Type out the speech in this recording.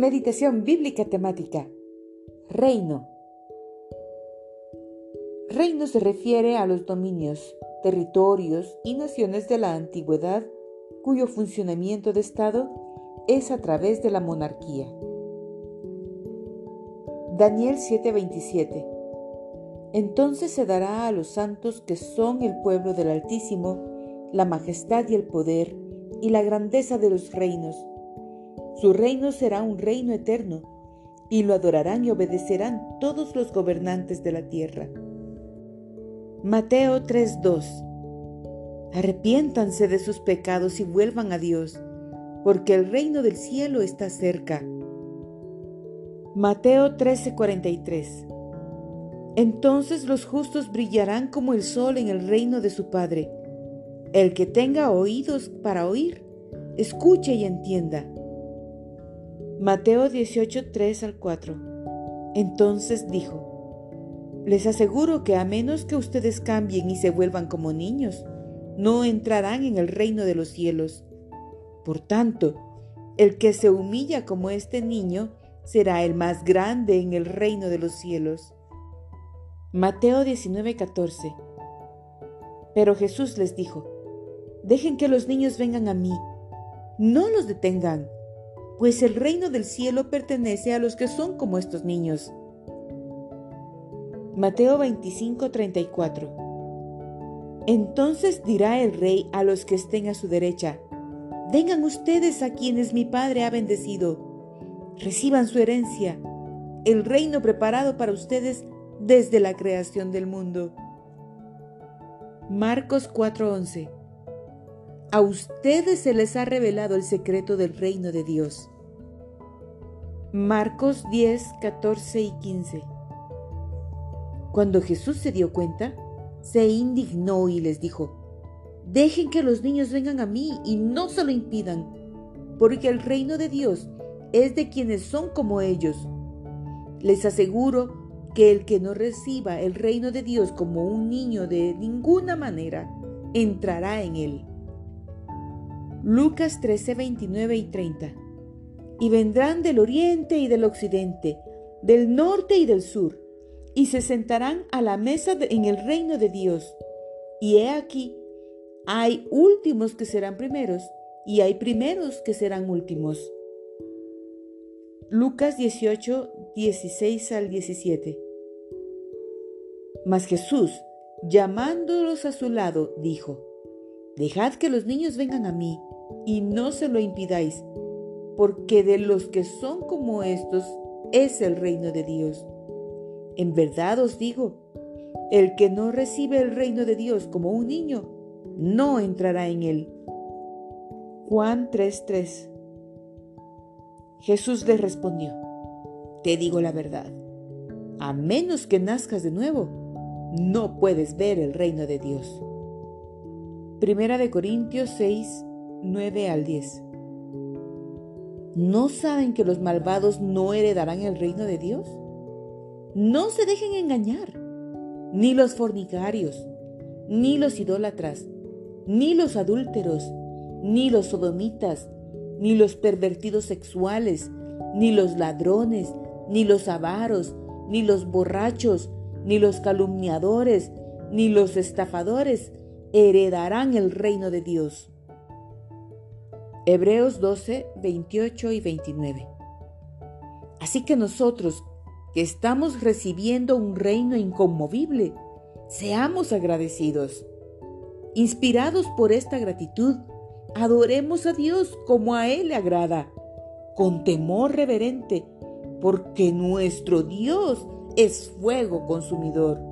Meditación bíblica temática. Reino. Reino se refiere a los dominios, territorios y naciones de la antigüedad cuyo funcionamiento de Estado es a través de la monarquía. Daniel 7:27 Entonces se dará a los santos que son el pueblo del Altísimo la majestad y el poder y la grandeza de los reinos. Su reino será un reino eterno y lo adorarán y obedecerán todos los gobernantes de la tierra. Mateo 3:2 Arrepiéntanse de sus pecados y vuelvan a Dios, porque el reino del cielo está cerca. Mateo 13:43 Entonces los justos brillarán como el sol en el reino de su Padre. El que tenga oídos para oír, escuche y entienda. Mateo 18:3 al 4 Entonces dijo, les aseguro que a menos que ustedes cambien y se vuelvan como niños, no entrarán en el reino de los cielos. Por tanto, el que se humilla como este niño será el más grande en el reino de los cielos. Mateo 19:14 Pero Jesús les dijo, Dejen que los niños vengan a mí, no los detengan, pues el reino del cielo pertenece a los que son como estos niños. Mateo 25:34 Entonces dirá el rey a los que estén a su derecha, vengan ustedes a quienes mi Padre ha bendecido, reciban su herencia, el reino preparado para ustedes desde la creación del mundo. Marcos 4:11 A ustedes se les ha revelado el secreto del reino de Dios. Marcos 10, 14 y 15 cuando Jesús se dio cuenta, se indignó y les dijo, Dejen que los niños vengan a mí y no se lo impidan, porque el reino de Dios es de quienes son como ellos. Les aseguro que el que no reciba el reino de Dios como un niño de ninguna manera, entrará en él. Lucas 13, 29 y 30. Y vendrán del oriente y del occidente, del norte y del sur y se sentarán a la mesa en el reino de Dios. Y he aquí, hay últimos que serán primeros y hay primeros que serán últimos. Lucas 18, 16 al 17. Mas Jesús, llamándolos a su lado, dijo, Dejad que los niños vengan a mí, y no se lo impidáis, porque de los que son como estos es el reino de Dios. En verdad os digo, el que no recibe el reino de Dios como un niño, no entrará en él. Juan 3:3 Jesús le respondió, Te digo la verdad, a menos que nazcas de nuevo, no puedes ver el reino de Dios. Primera de Corintios 6, 9 al 10. ¿No saben que los malvados no heredarán el reino de Dios? No se dejen engañar, ni los fornicarios, ni los idólatras, ni los adúlteros, ni los sodomitas, ni los pervertidos sexuales, ni los ladrones, ni los avaros, ni los borrachos, ni los calumniadores, ni los estafadores heredarán el reino de Dios. Hebreos 12, 28 y 29. Así que nosotros que estamos recibiendo un reino inconmovible. Seamos agradecidos. Inspirados por esta gratitud, adoremos a Dios como a Él le agrada, con temor reverente, porque nuestro Dios es fuego consumidor.